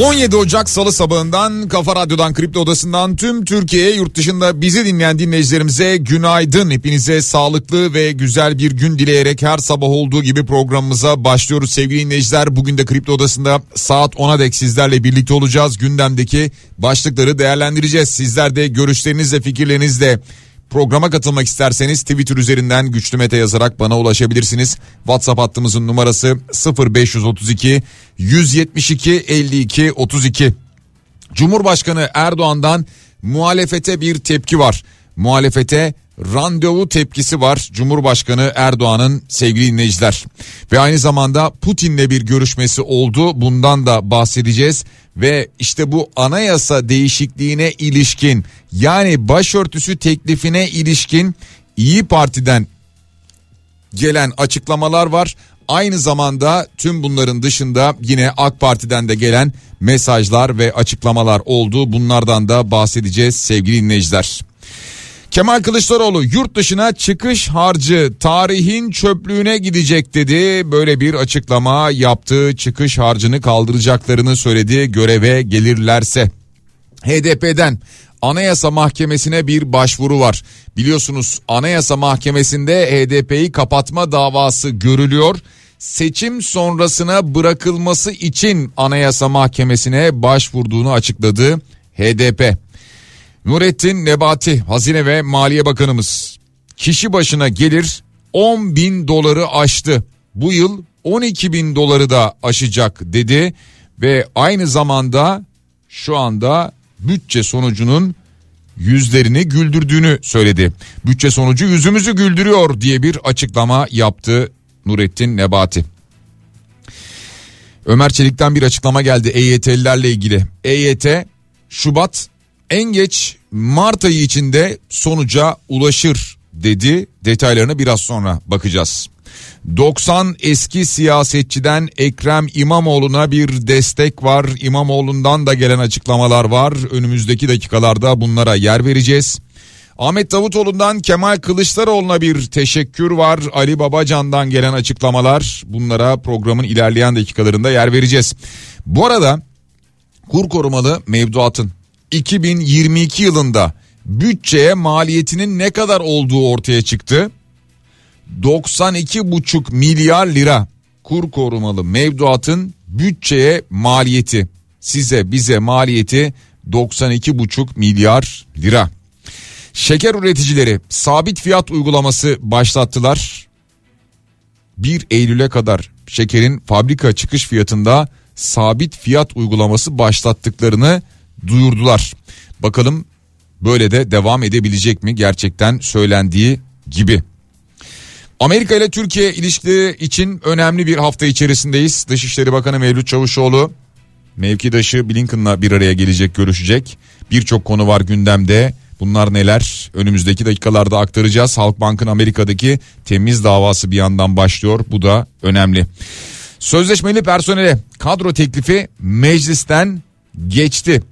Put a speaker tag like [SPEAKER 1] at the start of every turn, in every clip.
[SPEAKER 1] 17 Ocak Salı sabahından Kafa Radyo'dan Kripto Odası'ndan tüm Türkiye yurt dışında bizi dinleyen dinleyicilerimize günaydın. Hepinize sağlıklı ve güzel bir gün dileyerek her sabah olduğu gibi programımıza başlıyoruz sevgili dinleyiciler. Bugün de Kripto Odası'nda saat 10'a dek sizlerle birlikte olacağız. Gündemdeki başlıkları değerlendireceğiz. Sizler de görüşlerinizle fikirlerinizle Programa katılmak isterseniz Twitter üzerinden güçlü mete yazarak bana ulaşabilirsiniz. WhatsApp hattımızın numarası 0532 172 52 32. Cumhurbaşkanı Erdoğan'dan muhalefete bir tepki var. Muhalefete randevu tepkisi var Cumhurbaşkanı Erdoğan'ın sevgili dinleyiciler. Ve aynı zamanda Putin'le bir görüşmesi oldu. Bundan da bahsedeceğiz ve işte bu anayasa değişikliğine ilişkin yani başörtüsü teklifine ilişkin İyi Parti'den gelen açıklamalar var. Aynı zamanda tüm bunların dışında yine AK Parti'den de gelen mesajlar ve açıklamalar oldu. Bunlardan da bahsedeceğiz sevgili dinleyiciler. Kemal Kılıçdaroğlu yurt dışına çıkış harcı tarihin çöplüğüne gidecek dedi. Böyle bir açıklama yaptı. Çıkış harcını kaldıracaklarını söyledi göreve gelirlerse. HDP'den Anayasa Mahkemesi'ne bir başvuru var. Biliyorsunuz Anayasa Mahkemesi'nde HDP'yi kapatma davası görülüyor. Seçim sonrasına bırakılması için Anayasa Mahkemesi'ne başvurduğunu açıkladı HDP. Nurettin Nebati Hazine ve Maliye Bakanımız kişi başına gelir 10 bin doları aştı. Bu yıl 12 bin doları da aşacak dedi ve aynı zamanda şu anda bütçe sonucunun yüzlerini güldürdüğünü söyledi. Bütçe sonucu yüzümüzü güldürüyor diye bir açıklama yaptı Nurettin Nebati. Ömer Çelik'ten bir açıklama geldi EYT'lilerle ilgili. EYT Şubat en geç Mart ayı içinde sonuca ulaşır dedi. Detaylarına biraz sonra bakacağız. 90 eski siyasetçiden Ekrem İmamoğlu'na bir destek var. İmamoğlu'ndan da gelen açıklamalar var. Önümüzdeki dakikalarda bunlara yer vereceğiz. Ahmet Davutoğlu'ndan Kemal Kılıçdaroğlu'na bir teşekkür var. Ali Babacan'dan gelen açıklamalar. Bunlara programın ilerleyen dakikalarında yer vereceğiz. Bu arada kur korumalı mevduatın 2022 yılında bütçeye maliyetinin ne kadar olduğu ortaya çıktı. 92,5 milyar lira kur korumalı mevduatın bütçeye maliyeti size bize maliyeti 92,5 milyar lira. Şeker üreticileri sabit fiyat uygulaması başlattılar. 1 Eylül'e kadar şekerin fabrika çıkış fiyatında sabit fiyat uygulaması başlattıklarını duyurdular. Bakalım böyle de devam edebilecek mi gerçekten söylendiği gibi. Amerika ile Türkiye ilişkileri için önemli bir hafta içerisindeyiz. Dışişleri Bakanı Mevlüt Çavuşoğlu mevkidaşı Blinken'la bir araya gelecek görüşecek. Birçok konu var gündemde. Bunlar neler? Önümüzdeki dakikalarda aktaracağız. Halkbank'ın Amerika'daki temiz davası bir yandan başlıyor. Bu da önemli. Sözleşmeli personele kadro teklifi meclisten geçti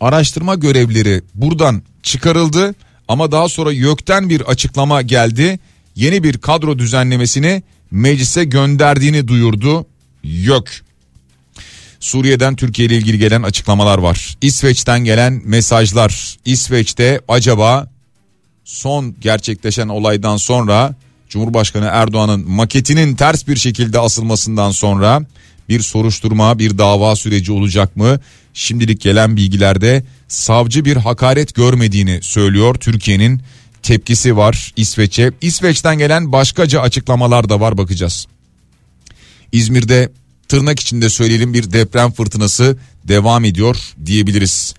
[SPEAKER 1] araştırma görevlileri buradan çıkarıldı ama daha sonra YÖK'ten bir açıklama geldi. Yeni bir kadro düzenlemesini meclise gönderdiğini duyurdu YÖK. Suriye'den Türkiye ile ilgili gelen açıklamalar var. İsveç'ten gelen mesajlar. İsveç'te acaba son gerçekleşen olaydan sonra Cumhurbaşkanı Erdoğan'ın maketinin ters bir şekilde asılmasından sonra bir soruşturma, bir dava süreci olacak mı? Şimdilik gelen bilgilerde savcı bir hakaret görmediğini söylüyor. Türkiye'nin tepkisi var İsveç'e. İsveç'ten gelen başkaca açıklamalar da var bakacağız. İzmir'de tırnak içinde söyleyelim bir deprem fırtınası devam ediyor diyebiliriz.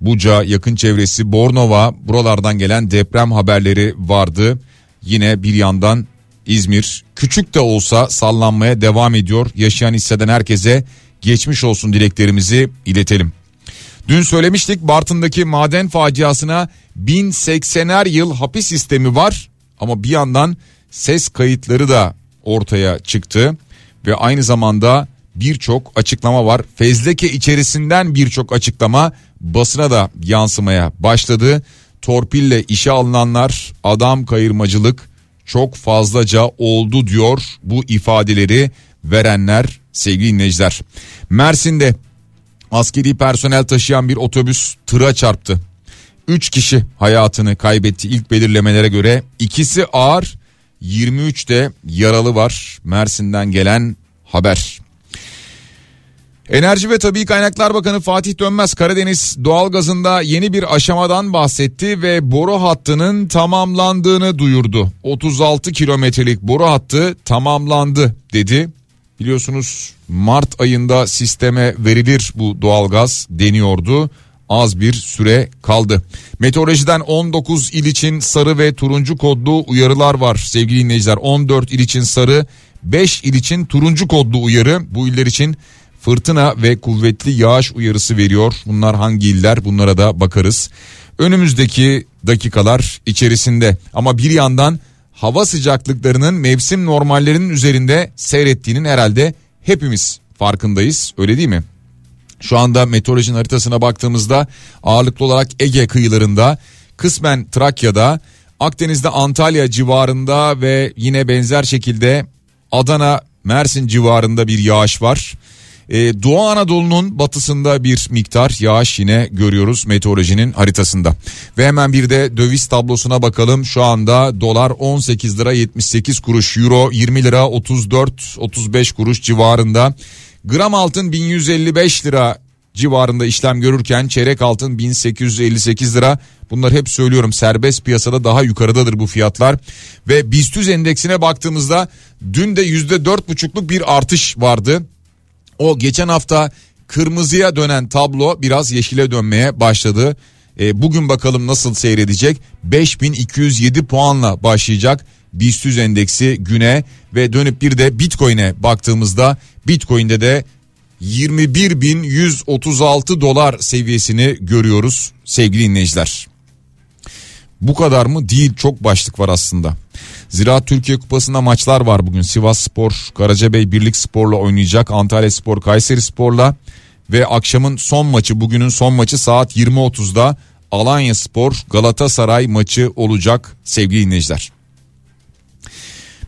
[SPEAKER 1] Buca, yakın çevresi, Bornova buralardan gelen deprem haberleri vardı. Yine bir yandan İzmir küçük de olsa sallanmaya devam ediyor. Yaşayan hisseden herkese geçmiş olsun dileklerimizi iletelim. Dün söylemiştik Bartın'daki maden faciasına 1080'er yıl hapis sistemi var ama bir yandan ses kayıtları da ortaya çıktı ve aynı zamanda birçok açıklama var. Fezleke içerisinden birçok açıklama basına da yansımaya başladı. Torpille işe alınanlar adam kayırmacılık çok fazlaca oldu diyor bu ifadeleri verenler sevgili dinleyiciler. Mersin'de askeri personel taşıyan bir otobüs tıra çarptı. 3 kişi hayatını kaybetti ilk belirlemelere göre. ikisi ağır 23 de yaralı var. Mersin'den gelen haber. Enerji ve Tabi Kaynaklar Bakanı Fatih Dönmez Karadeniz doğalgazında yeni bir aşamadan bahsetti ve boru hattının tamamlandığını duyurdu. 36 kilometrelik boru hattı tamamlandı dedi. Biliyorsunuz Mart ayında sisteme verilir bu doğalgaz deniyordu. Az bir süre kaldı. Meteorolojiden 19 il için sarı ve turuncu kodlu uyarılar var sevgili dinleyiciler. 14 il için sarı, 5 il için turuncu kodlu uyarı. Bu iller için fırtına ve kuvvetli yağış uyarısı veriyor. Bunlar hangi iller bunlara da bakarız. Önümüzdeki dakikalar içerisinde ama bir yandan hava sıcaklıklarının mevsim normallerinin üzerinde seyrettiğinin herhalde hepimiz farkındayız öyle değil mi? Şu anda meteorolojinin haritasına baktığımızda ağırlıklı olarak Ege kıyılarında kısmen Trakya'da Akdeniz'de Antalya civarında ve yine benzer şekilde Adana Mersin civarında bir yağış var. Ee, Doğu Anadolu'nun batısında bir miktar yağış yine görüyoruz meteorolojinin haritasında. Ve hemen bir de döviz tablosuna bakalım. Şu anda dolar 18 lira 78 kuruş, euro 20 lira 34 35 kuruş civarında. Gram altın 1155 lira civarında işlem görürken çeyrek altın 1858 lira. Bunlar hep söylüyorum serbest piyasada daha yukarıdadır bu fiyatlar. Ve BIST endeksine baktığımızda dün de %4,5'luk bir artış vardı. O geçen hafta kırmızıya dönen tablo biraz yeşile dönmeye başladı. E, bugün bakalım nasıl seyredecek? 5207 puanla başlayacak BIST endeksi güne ve dönüp bir de Bitcoin'e baktığımızda Bitcoin'de de 21.136 dolar seviyesini görüyoruz sevgili dinleyiciler. Bu kadar mı? Değil çok başlık var aslında. Ziraat Türkiye Kupası'nda maçlar var bugün. Sivas Spor, Karacabey Birlik Spor'la oynayacak. Antalya Spor, Kayseri Spor'la ve akşamın son maçı bugünün son maçı saat 20.30'da Alanya Spor Galatasaray maçı olacak sevgili dinleyiciler.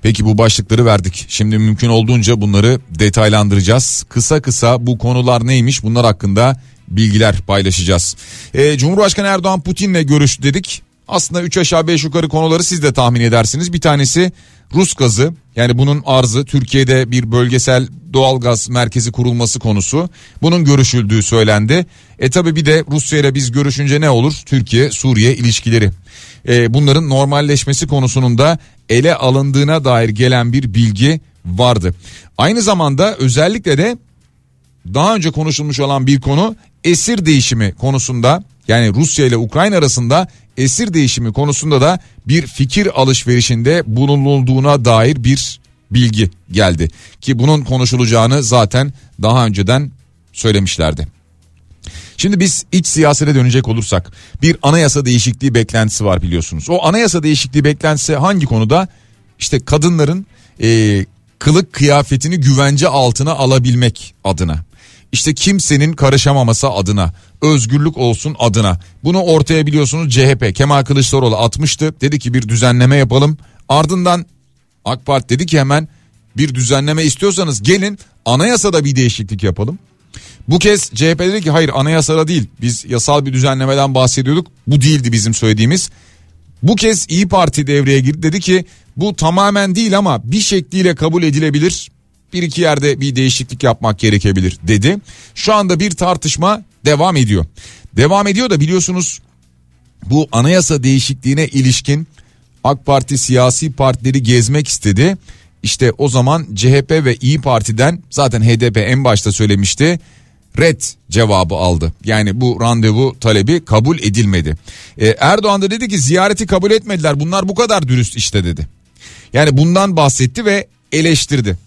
[SPEAKER 1] Peki bu başlıkları verdik. Şimdi mümkün olduğunca bunları detaylandıracağız. Kısa kısa bu konular neymiş bunlar hakkında bilgiler paylaşacağız. Ee, Cumhurbaşkanı Erdoğan Putin'le görüştü dedik. Aslında 3 aşağı 5 yukarı konuları siz de tahmin edersiniz. Bir tanesi Rus gazı yani bunun arzı Türkiye'de bir bölgesel doğal gaz merkezi kurulması konusu. Bunun görüşüldüğü söylendi. E tabi bir de Rusya ile biz görüşünce ne olur? Türkiye Suriye ilişkileri. E, bunların normalleşmesi konusunun da ele alındığına dair gelen bir bilgi vardı. Aynı zamanda özellikle de daha önce konuşulmuş olan bir konu esir değişimi konusunda yani Rusya ile Ukrayna arasında esir değişimi konusunda da bir fikir alışverişinde bulunulduğuna dair bir bilgi geldi. Ki bunun konuşulacağını zaten daha önceden söylemişlerdi. Şimdi biz iç siyasete dönecek olursak bir anayasa değişikliği beklentisi var biliyorsunuz. O anayasa değişikliği beklentisi hangi konuda? İşte kadınların e, kılık kıyafetini güvence altına alabilmek adına. İşte kimsenin karışamaması adına, özgürlük olsun adına. Bunu ortaya biliyorsunuz CHP Kemal Kılıçdaroğlu atmıştı. Dedi ki bir düzenleme yapalım. Ardından AK Parti dedi ki hemen bir düzenleme istiyorsanız gelin anayasada bir değişiklik yapalım. Bu kez CHP dedi ki hayır anayasada değil biz yasal bir düzenlemeden bahsediyorduk. Bu değildi bizim söylediğimiz. Bu kez İyi Parti devreye girdi dedi ki bu tamamen değil ama bir şekliyle kabul edilebilir. Bir iki yerde bir değişiklik yapmak gerekebilir dedi. Şu anda bir tartışma devam ediyor. Devam ediyor da biliyorsunuz bu anayasa değişikliğine ilişkin AK Parti siyasi partileri gezmek istedi. İşte o zaman CHP ve İyi Parti'den zaten HDP en başta söylemişti red cevabı aldı. Yani bu randevu talebi kabul edilmedi. Ee, Erdoğan da dedi ki ziyareti kabul etmediler bunlar bu kadar dürüst işte dedi. Yani bundan bahsetti ve eleştirdi.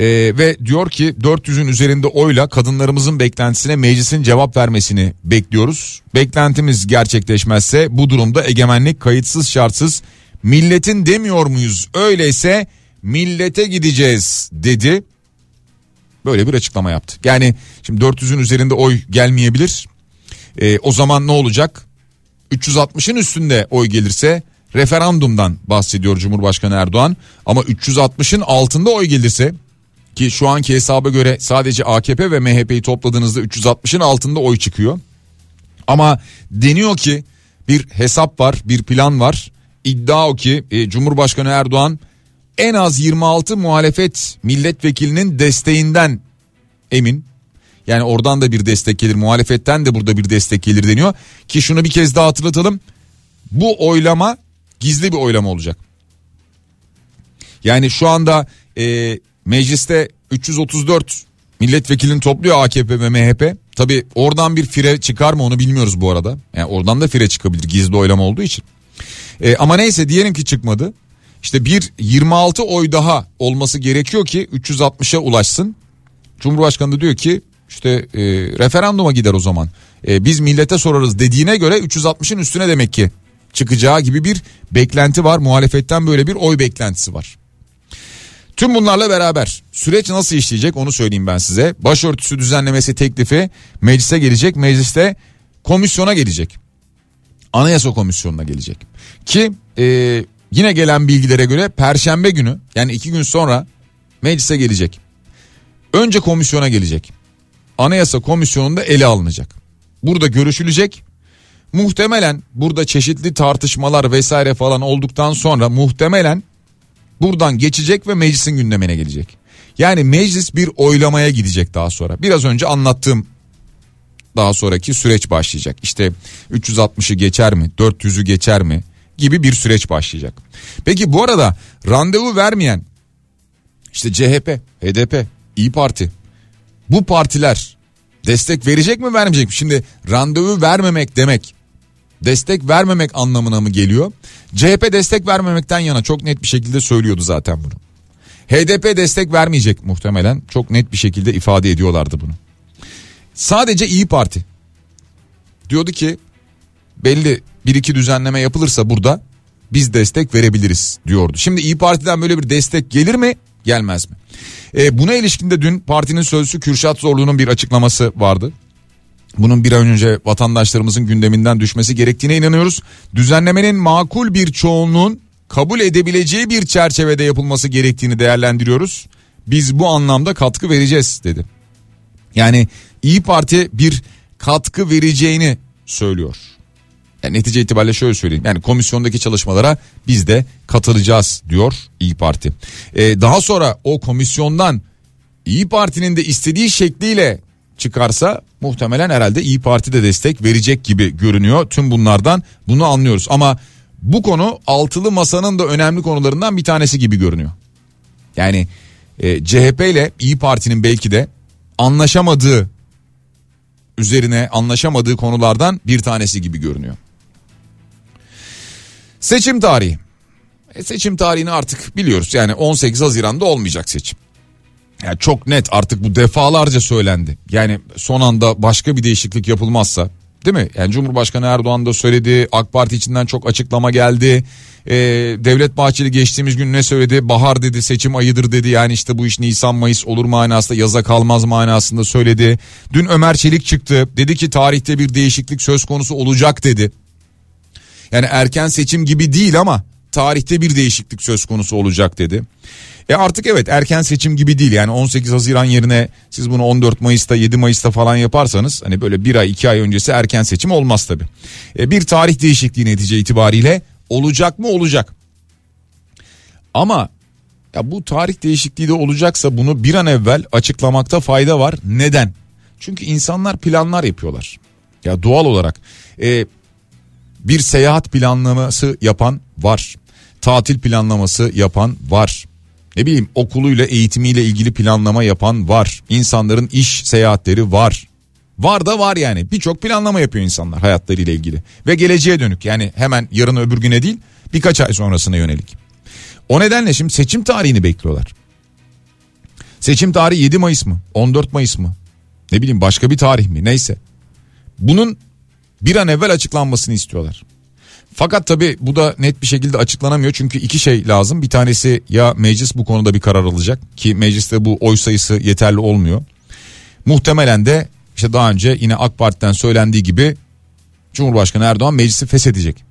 [SPEAKER 1] Ee, ve diyor ki 400'ün üzerinde oyla kadınlarımızın beklentisine meclisin cevap vermesini bekliyoruz. Beklentimiz gerçekleşmezse bu durumda egemenlik kayıtsız şartsız milletin demiyor muyuz? Öyleyse millete gideceğiz dedi. Böyle bir açıklama yaptı. Yani şimdi 400'ün üzerinde oy gelmeyebilir. Ee, o zaman ne olacak? 360'ın üstünde oy gelirse referandumdan bahsediyor Cumhurbaşkanı Erdoğan. Ama 360'ın altında oy gelirse ki şu anki hesaba göre sadece AKP ve MHP'yi topladığınızda 360'ın altında oy çıkıyor. Ama deniyor ki bir hesap var, bir plan var. İddia o ki e, Cumhurbaşkanı Erdoğan en az 26 muhalefet milletvekilinin desteğinden emin. Yani oradan da bir destek gelir muhalefetten de burada bir destek gelir deniyor. Ki şunu bir kez daha hatırlatalım. Bu oylama gizli bir oylama olacak. Yani şu anda e, mecliste 334 milletvekilini topluyor AKP ve MHP. Tabi oradan bir fire çıkar mı onu bilmiyoruz bu arada. Yani oradan da fire çıkabilir gizli oylama olduğu için. E, ama neyse diyelim ki çıkmadı. İşte bir 26 oy daha olması gerekiyor ki 360'a ulaşsın. Cumhurbaşkanı da diyor ki işte e, referanduma gider o zaman. E, biz millete sorarız dediğine göre 360'ın üstüne demek ki çıkacağı gibi bir beklenti var. Muhalefetten böyle bir oy beklentisi var. Tüm bunlarla beraber süreç nasıl işleyecek onu söyleyeyim ben size. Başörtüsü düzenlemesi teklifi meclise gelecek. Mecliste komisyona gelecek. Anayasa komisyonuna gelecek. Ki e, yine gelen bilgilere göre perşembe günü yani iki gün sonra meclise gelecek. Önce komisyona gelecek. Anayasa komisyonunda ele alınacak. Burada görüşülecek. Muhtemelen burada çeşitli tartışmalar vesaire falan olduktan sonra muhtemelen buradan geçecek ve meclisin gündemine gelecek. Yani meclis bir oylamaya gidecek daha sonra. Biraz önce anlattığım daha sonraki süreç başlayacak. İşte 360'ı geçer mi, 400'ü geçer mi gibi bir süreç başlayacak. Peki bu arada randevu vermeyen işte CHP, HDP, İyi Parti bu partiler destek verecek mi vermeyecek mi? Şimdi randevu vermemek demek destek vermemek anlamına mı geliyor? CHP destek vermemekten yana çok net bir şekilde söylüyordu zaten bunu. HDP destek vermeyecek muhtemelen çok net bir şekilde ifade ediyorlardı bunu. Sadece İyi Parti diyordu ki belli bir iki düzenleme yapılırsa burada biz destek verebiliriz diyordu. Şimdi İyi Parti'den böyle bir destek gelir mi gelmez mi? E, buna ilişkinde dün partinin sözcüsü Kürşat Zorlu'nun bir açıklaması vardı. Bunun bir an önce vatandaşlarımızın gündeminden düşmesi gerektiğine inanıyoruz. Düzenlemenin makul bir çoğunluğun kabul edebileceği bir çerçevede yapılması gerektiğini değerlendiriyoruz. Biz bu anlamda katkı vereceğiz dedi. Yani İyi Parti bir katkı vereceğini söylüyor. Yani netice itibariyle şöyle söyleyeyim. Yani komisyondaki çalışmalara biz de katılacağız diyor İyi Parti. Ee, daha sonra o komisyondan İyi Parti'nin de istediği şekliyle çıkarsa muhtemelen herhalde İyi Parti de destek verecek gibi görünüyor. Tüm bunlardan bunu anlıyoruz ama bu konu altılı masanın da önemli konularından bir tanesi gibi görünüyor. Yani e, CHP ile İyi Parti'nin belki de anlaşamadığı üzerine anlaşamadığı konulardan bir tanesi gibi görünüyor. Seçim tarihi. E, seçim tarihini artık biliyoruz. Yani 18 Haziran'da olmayacak seçim. Yani çok net artık bu defalarca söylendi. Yani son anda başka bir değişiklik yapılmazsa değil mi? Yani Cumhurbaşkanı Erdoğan da söyledi. AK Parti içinden çok açıklama geldi. Ee, Devlet Bahçeli geçtiğimiz gün ne söyledi? Bahar dedi seçim ayıdır dedi. Yani işte bu iş Nisan Mayıs olur manasında yaza kalmaz manasında söyledi. Dün Ömer Çelik çıktı. Dedi ki tarihte bir değişiklik söz konusu olacak dedi. Yani erken seçim gibi değil ama tarihte bir değişiklik söz konusu olacak dedi. E artık evet erken seçim gibi değil yani 18 Haziran yerine siz bunu 14 Mayıs'ta 7 Mayıs'ta falan yaparsanız hani böyle bir ay iki ay öncesi erken seçim olmaz tabi. E bir tarih değişikliği netice itibariyle olacak mı olacak. Ama ya bu tarih değişikliği de olacaksa bunu bir an evvel açıklamakta fayda var. Neden? Çünkü insanlar planlar yapıyorlar. Ya doğal olarak e, bir seyahat planlaması yapan var. Tatil planlaması yapan var. Ne bileyim okuluyla eğitimiyle ilgili planlama yapan var. İnsanların iş seyahatleri var. Var da var yani birçok planlama yapıyor insanlar hayatlarıyla ilgili. Ve geleceğe dönük yani hemen yarın öbür güne değil birkaç ay sonrasına yönelik. O nedenle şimdi seçim tarihini bekliyorlar. Seçim tarihi 7 Mayıs mı? 14 Mayıs mı? Ne bileyim başka bir tarih mi? Neyse. Bunun bir an evvel açıklanmasını istiyorlar. Fakat tabi bu da net bir şekilde açıklanamıyor çünkü iki şey lazım. Bir tanesi ya meclis bu konuda bir karar alacak ki mecliste bu oy sayısı yeterli olmuyor. Muhtemelen de işte daha önce yine AK Parti'den söylendiği gibi Cumhurbaşkanı Erdoğan meclisi feshedecek.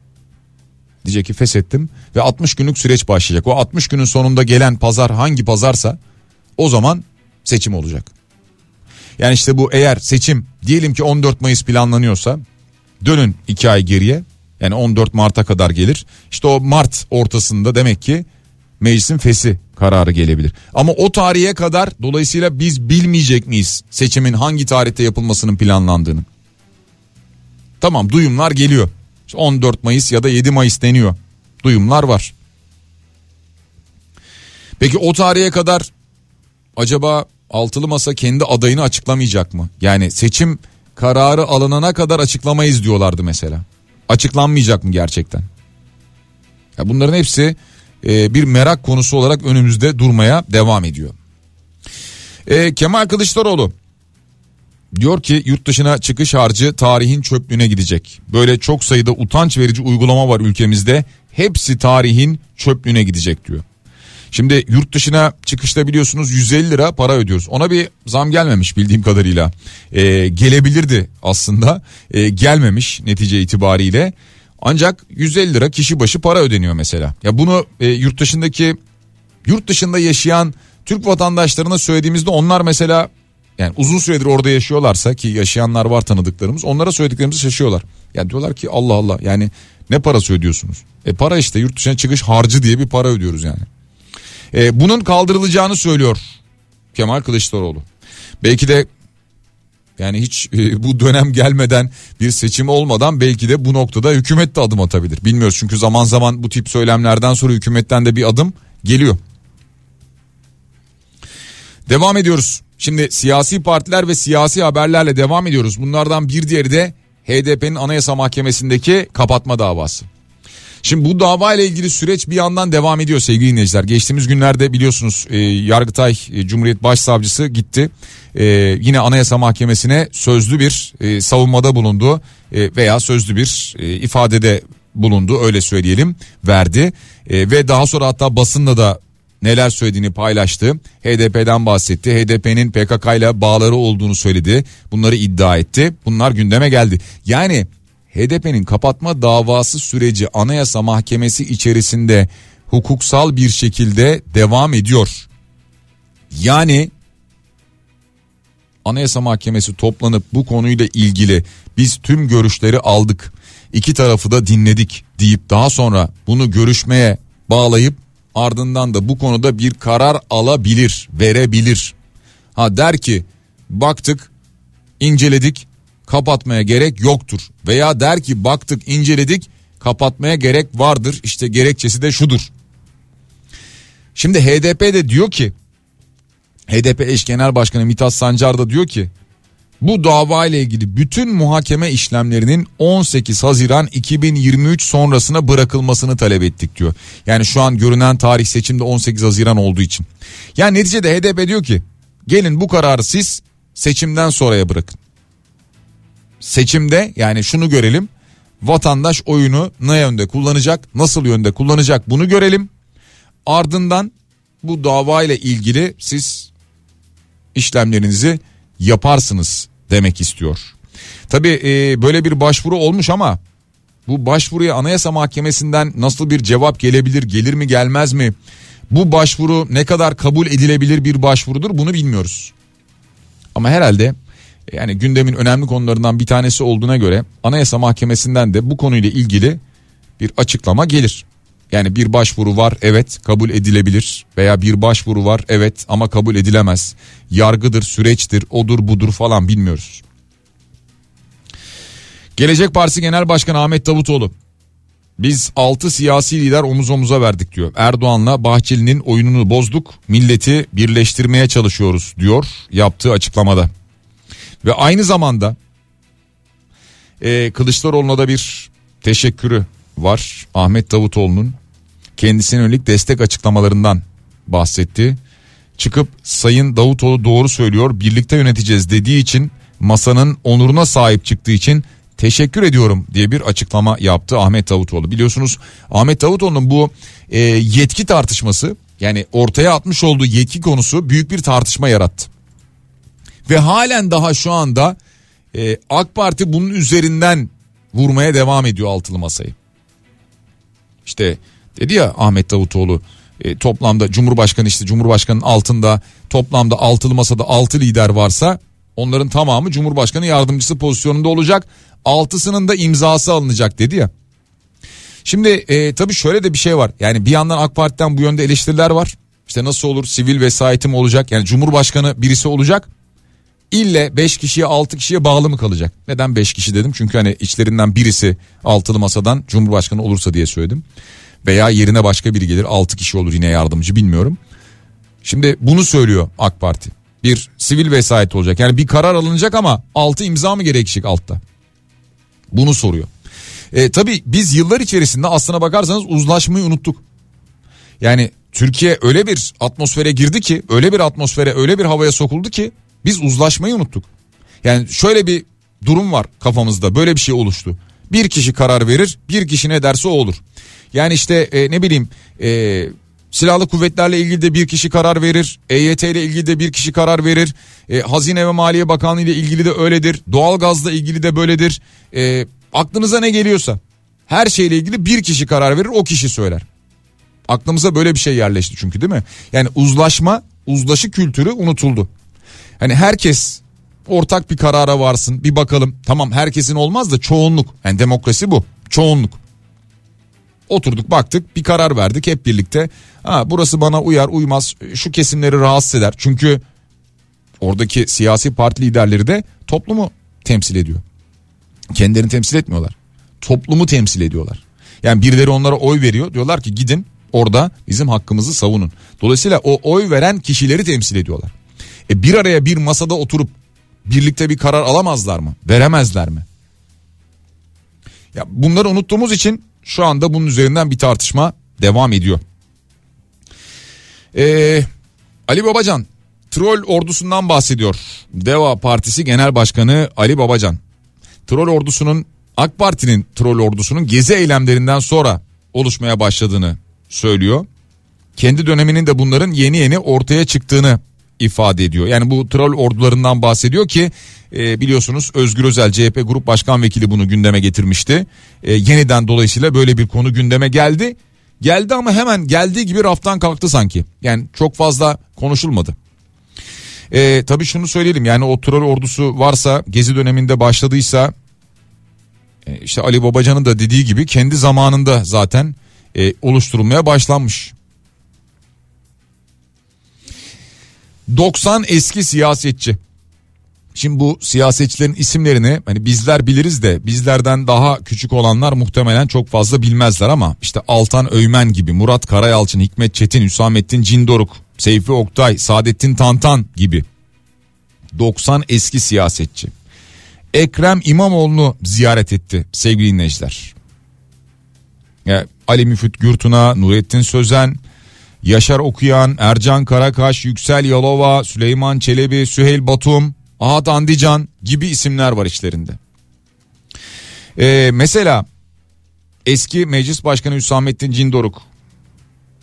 [SPEAKER 1] Diyecek ki feshettim ve 60 günlük süreç başlayacak. O 60 günün sonunda gelen pazar hangi pazarsa o zaman seçim olacak. Yani işte bu eğer seçim diyelim ki 14 Mayıs planlanıyorsa dönün 2 ay geriye yani 14 Mart'a kadar gelir. İşte o Mart ortasında demek ki meclisin fesi kararı gelebilir. Ama o tarihe kadar dolayısıyla biz bilmeyecek miyiz seçimin hangi tarihte yapılmasının planlandığını? Tamam duyumlar geliyor. 14 Mayıs ya da 7 Mayıs deniyor. Duyumlar var. Peki o tarihe kadar acaba altılı masa kendi adayını açıklamayacak mı? Yani seçim kararı alınana kadar açıklamayız diyorlardı mesela. Açıklanmayacak mı gerçekten? Ya bunların hepsi e, bir merak konusu olarak önümüzde durmaya devam ediyor. E, Kemal Kılıçdaroğlu diyor ki yurt dışına çıkış harcı tarihin çöplüğüne gidecek. Böyle çok sayıda utanç verici uygulama var ülkemizde. Hepsi tarihin çöplüğüne gidecek diyor. Şimdi yurt dışına çıkışta biliyorsunuz 150 lira para ödüyoruz. Ona bir zam gelmemiş bildiğim kadarıyla. Ee, gelebilirdi aslında. Ee, gelmemiş netice itibariyle. Ancak 150 lira kişi başı para ödeniyor mesela. Ya bunu e, yurt dışındaki yurt dışında yaşayan Türk vatandaşlarına söylediğimizde onlar mesela yani uzun süredir orada yaşıyorlarsa ki yaşayanlar var tanıdıklarımız onlara söylediklerimizi şaşıyorlar. Yani diyorlar ki Allah Allah yani ne parası ödüyorsunuz? E para işte yurt dışına çıkış harcı diye bir para ödüyoruz yani. E, bunun kaldırılacağını söylüyor Kemal Kılıçdaroğlu. Belki de yani hiç e, bu dönem gelmeden bir seçim olmadan belki de bu noktada hükümet de adım atabilir. Bilmiyoruz çünkü zaman zaman bu tip söylemlerden sonra hükümetten de bir adım geliyor. Devam ediyoruz. Şimdi siyasi partiler ve siyasi haberlerle devam ediyoruz. Bunlardan bir diğeri de HDP'nin Anayasa Mahkemesi'ndeki kapatma davası. Şimdi bu dava ile ilgili süreç bir yandan devam ediyor sevgili dinleyiciler. Geçtiğimiz günlerde biliyorsunuz e, Yargıtay e, Cumhuriyet Başsavcısı gitti. E, yine Anayasa Mahkemesi'ne sözlü bir e, savunmada bulundu e, veya sözlü bir e, ifadede bulundu öyle söyleyelim verdi. E, ve daha sonra hatta basınla da neler söylediğini paylaştı. HDP'den bahsetti. HDP'nin PKK ile bağları olduğunu söyledi. Bunları iddia etti. Bunlar gündeme geldi. Yani HDP'nin kapatma davası süreci Anayasa Mahkemesi içerisinde hukuksal bir şekilde devam ediyor. Yani Anayasa Mahkemesi toplanıp bu konuyla ilgili biz tüm görüşleri aldık. İki tarafı da dinledik deyip daha sonra bunu görüşmeye bağlayıp ardından da bu konuda bir karar alabilir, verebilir. Ha der ki baktık, inceledik, kapatmaya gerek yoktur. Veya der ki baktık, inceledik, kapatmaya gerek vardır. İşte gerekçesi de şudur. Şimdi HDP de diyor ki HDP eş genel başkanı Mithat Sancar da diyor ki bu dava ile ilgili bütün muhakeme işlemlerinin 18 Haziran 2023 sonrasına bırakılmasını talep ettik diyor. Yani şu an görünen tarih seçimde 18 Haziran olduğu için. Yani neticede HDP diyor ki gelin bu kararı siz seçimden sonraya bırakın. Seçimde yani şunu görelim vatandaş oyunu ne yönde kullanacak nasıl yönde kullanacak bunu görelim. Ardından bu dava ile ilgili siz işlemlerinizi yaparsınız demek istiyor. Tabi e, böyle bir başvuru olmuş ama bu başvuruya Anayasa Mahkemesi'nden nasıl bir cevap gelebilir gelir mi gelmez mi? Bu başvuru ne kadar kabul edilebilir bir başvurudur bunu bilmiyoruz. Ama herhalde yani gündemin önemli konularından bir tanesi olduğuna göre Anayasa Mahkemesi'nden de bu konuyla ilgili bir açıklama gelir. Yani bir başvuru var evet kabul edilebilir veya bir başvuru var evet ama kabul edilemez. Yargıdır, süreçtir, odur budur falan bilmiyoruz. Gelecek Partisi Genel Başkanı Ahmet Davutoğlu biz 6 siyasi lider omuz omuza verdik diyor. Erdoğan'la Bahçeli'nin oyununu bozduk, milleti birleştirmeye çalışıyoruz diyor yaptığı açıklamada. Ve aynı zamanda e, Kılıçdaroğlu'na da bir teşekkürü var Ahmet Davutoğlu'nun kendisine yönelik destek açıklamalarından bahsetti. çıkıp Sayın Davutoğlu doğru söylüyor birlikte yöneteceğiz dediği için masanın onuruna sahip çıktığı için teşekkür ediyorum diye bir açıklama yaptı Ahmet Davutoğlu. Biliyorsunuz Ahmet Davutoğlu'nun bu e, yetki tartışması yani ortaya atmış olduğu yetki konusu büyük bir tartışma yarattı. Ve halen daha şu anda e, AK Parti bunun üzerinden vurmaya devam ediyor altılı masayı. İşte dedi ya Ahmet Davutoğlu e, toplamda Cumhurbaşkanı işte Cumhurbaşkanının altında toplamda altılı masada altı lider varsa onların tamamı Cumhurbaşkanı yardımcısı pozisyonunda olacak. Altısının da imzası alınacak dedi ya. Şimdi e, tabii şöyle de bir şey var. Yani bir yandan AK Parti'den bu yönde eleştiriler var. İşte nasıl olur sivil vesayetim olacak yani Cumhurbaşkanı birisi olacak. İlle 5 kişiye 6 kişiye bağlı mı kalacak? Neden 5 kişi dedim? Çünkü hani içlerinden birisi altılı masadan Cumhurbaşkanı olursa diye söyledim. Veya yerine başka biri gelir 6 kişi olur yine yardımcı bilmiyorum. Şimdi bunu söylüyor AK Parti. Bir sivil vesayet olacak. Yani bir karar alınacak ama 6 imza mı gerekecek altta? Bunu soruyor. E, tabii biz yıllar içerisinde aslına bakarsanız uzlaşmayı unuttuk. Yani Türkiye öyle bir atmosfere girdi ki öyle bir atmosfere öyle bir havaya sokuldu ki biz uzlaşmayı unuttuk. Yani şöyle bir durum var kafamızda böyle bir şey oluştu. Bir kişi karar verir bir kişi ne derse o olur. Yani işte e, ne bileyim e, silahlı kuvvetlerle ilgili de bir kişi karar verir. EYT ile ilgili de bir kişi karar verir. E, Hazine ve Maliye Bakanlığı ile ilgili de öyledir. Doğalgazla ilgili de böyledir. E, aklınıza ne geliyorsa her şeyle ilgili bir kişi karar verir o kişi söyler. Aklımıza böyle bir şey yerleşti çünkü değil mi? Yani uzlaşma, uzlaşı kültürü unutuldu. Hani herkes ortak bir karara varsın bir bakalım. Tamam herkesin olmaz da çoğunluk. Yani demokrasi bu. Çoğunluk. Oturduk baktık bir karar verdik hep birlikte. Ha, burası bana uyar uymaz şu kesimleri rahatsız eder. Çünkü oradaki siyasi parti liderleri de toplumu temsil ediyor. Kendilerini temsil etmiyorlar. Toplumu temsil ediyorlar. Yani birileri onlara oy veriyor diyorlar ki gidin orada bizim hakkımızı savunun. Dolayısıyla o oy veren kişileri temsil ediyorlar. E bir araya bir masada oturup birlikte bir karar alamazlar mı? Veremezler mi? Ya bunları unuttuğumuz için şu anda bunun üzerinden bir tartışma devam ediyor. Ee, Ali Babacan troll ordusundan bahsediyor. Deva Partisi Genel Başkanı Ali Babacan. Troll ordusunun AK Parti'nin troll ordusunun gezi eylemlerinden sonra oluşmaya başladığını söylüyor. Kendi döneminin de bunların yeni yeni ortaya çıktığını ifade ediyor. Yani bu troll ordularından bahsediyor ki e, biliyorsunuz Özgür Özel CHP Grup Başkan Vekili bunu gündeme getirmişti. E, yeniden dolayısıyla böyle bir konu gündeme geldi. Geldi ama hemen geldiği gibi raftan kalktı sanki. Yani çok fazla konuşulmadı. E, tabii şunu söyleyelim yani o troll ordusu varsa gezi döneminde başladıysa e, işte Ali Babacan'ın da dediği gibi kendi zamanında zaten e, oluşturulmaya başlanmış. 90 eski siyasetçi. Şimdi bu siyasetçilerin isimlerini hani bizler biliriz de bizlerden daha küçük olanlar muhtemelen çok fazla bilmezler ama işte Altan Öymen gibi Murat Karayalçın, Hikmet Çetin, Hüsamettin Cindoruk, Seyfi Oktay, Saadettin Tantan gibi 90 eski siyasetçi. Ekrem İmamoğlu'nu ziyaret etti sevgili dinleyiciler. Yani Ali Müfit Gürtuna, Nurettin Sözen, Yaşar Okuyan, Ercan Karakaş, Yüksel Yalova, Süleyman Çelebi, Süheyl Batum, Ahat Andican gibi isimler var içlerinde. Ee, mesela eski meclis başkanı Hüsamettin Cindoruk,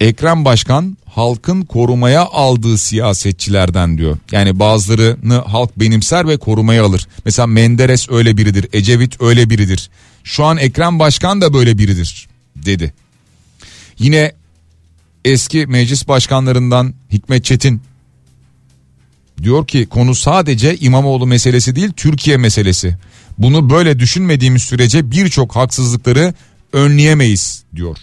[SPEAKER 1] Ekrem Başkan halkın korumaya aldığı siyasetçilerden diyor. Yani bazılarını halk benimser ve korumaya alır. Mesela Menderes öyle biridir, Ecevit öyle biridir. Şu an Ekrem Başkan da böyle biridir dedi. Yine eski meclis başkanlarından Hikmet Çetin diyor ki konu sadece İmamoğlu meselesi değil Türkiye meselesi. Bunu böyle düşünmediğimiz sürece birçok haksızlıkları önleyemeyiz diyor.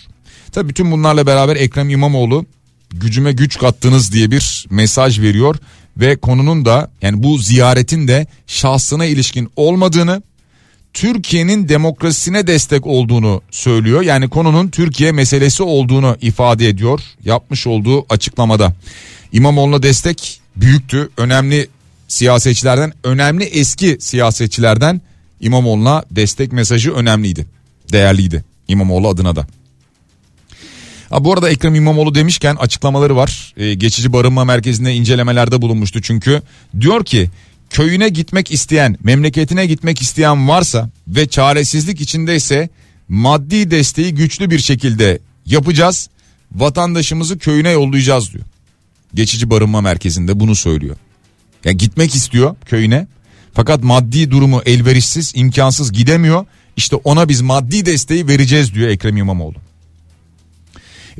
[SPEAKER 1] Tabi bütün bunlarla beraber Ekrem İmamoğlu gücüme güç kattınız diye bir mesaj veriyor ve konunun da yani bu ziyaretin de şahsına ilişkin olmadığını Türkiye'nin demokrasisine destek olduğunu söylüyor. Yani konunun Türkiye meselesi olduğunu ifade ediyor yapmış olduğu açıklamada. İmamoğlu'na destek büyüktü. Önemli siyasetçilerden, önemli eski siyasetçilerden İmamoğlu'na destek mesajı önemliydi. Değerliydi İmamoğlu adına da. Ha, bu arada Ekrem İmamoğlu demişken açıklamaları var. Ee, geçici barınma merkezinde incelemelerde bulunmuştu çünkü. Diyor ki köyüne gitmek isteyen, memleketine gitmek isteyen varsa ve çaresizlik içindeyse maddi desteği güçlü bir şekilde yapacağız. Vatandaşımızı köyüne yollayacağız diyor. Geçici barınma merkezinde bunu söylüyor. Yani gitmek istiyor köyüne. Fakat maddi durumu elverişsiz, imkansız gidemiyor. İşte ona biz maddi desteği vereceğiz diyor Ekrem İmamoğlu.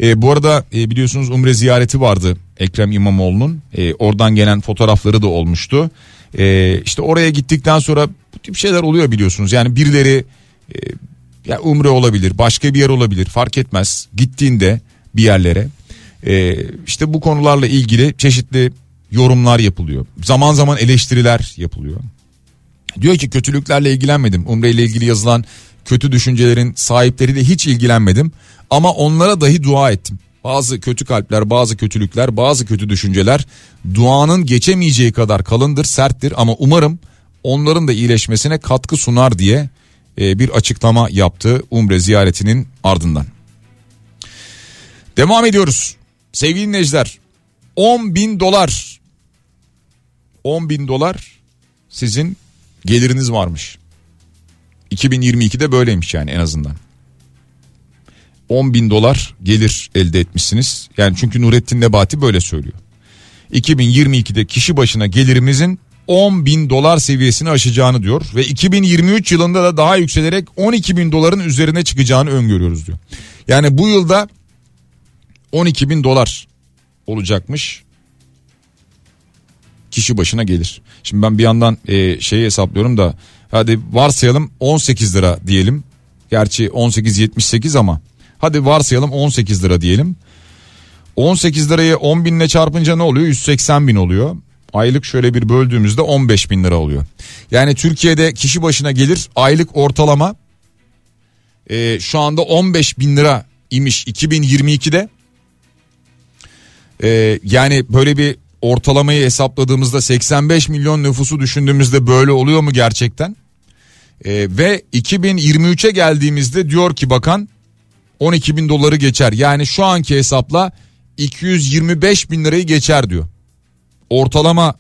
[SPEAKER 1] E, bu arada e, biliyorsunuz Umre ziyareti vardı Ekrem İmamoğlu'nun. E, oradan gelen fotoğrafları da olmuştu. E, işte oraya gittikten sonra bu tip şeyler oluyor biliyorsunuz. Yani birileri e, ya Umre olabilir, başka bir yer olabilir fark etmez. Gittiğinde bir yerlere e, işte bu konularla ilgili çeşitli yorumlar yapılıyor. Zaman zaman eleştiriler yapılıyor. Diyor ki kötülüklerle ilgilenmedim. Umre ile ilgili yazılan kötü düşüncelerin sahipleriyle hiç ilgilenmedim. Ama onlara dahi dua ettim. Bazı kötü kalpler, bazı kötülükler, bazı kötü düşünceler duanın geçemeyeceği kadar kalındır, serttir ama umarım onların da iyileşmesine katkı sunar diye e, bir açıklama yaptı Umre ziyaretinin ardından. Devam ediyoruz. Sevgili dinleyiciler 10 bin dolar 10 bin dolar sizin geliriniz varmış. 2022'de böyleymiş yani en azından. 10 bin dolar gelir elde etmişsiniz. Yani çünkü Nurettin Nebati böyle söylüyor. 2022'de kişi başına gelirimizin 10 bin dolar seviyesini aşacağını diyor. Ve 2023 yılında da daha yükselerek 12 bin doların üzerine çıkacağını öngörüyoruz diyor. Yani bu yılda 12 bin dolar olacakmış kişi başına gelir. Şimdi ben bir yandan e, şeyi hesaplıyorum da hadi varsayalım 18 lira diyelim. Gerçi 18.78 ama hadi varsayalım 18 lira diyelim. 18 lirayı 10 binle çarpınca ne oluyor? 180 bin oluyor. Aylık şöyle bir böldüğümüzde 15 bin lira oluyor. Yani Türkiye'de kişi başına gelir aylık ortalama e, şu anda 15 bin lira imiş 2022'de. E, yani böyle bir ortalamayı hesapladığımızda 85 milyon nüfusu düşündüğümüzde böyle oluyor mu gerçekten? E, ve 2023'e geldiğimizde diyor ki bakan 12 bin doları geçer. Yani şu anki hesapla 225 bin lirayı geçer diyor. Ortalama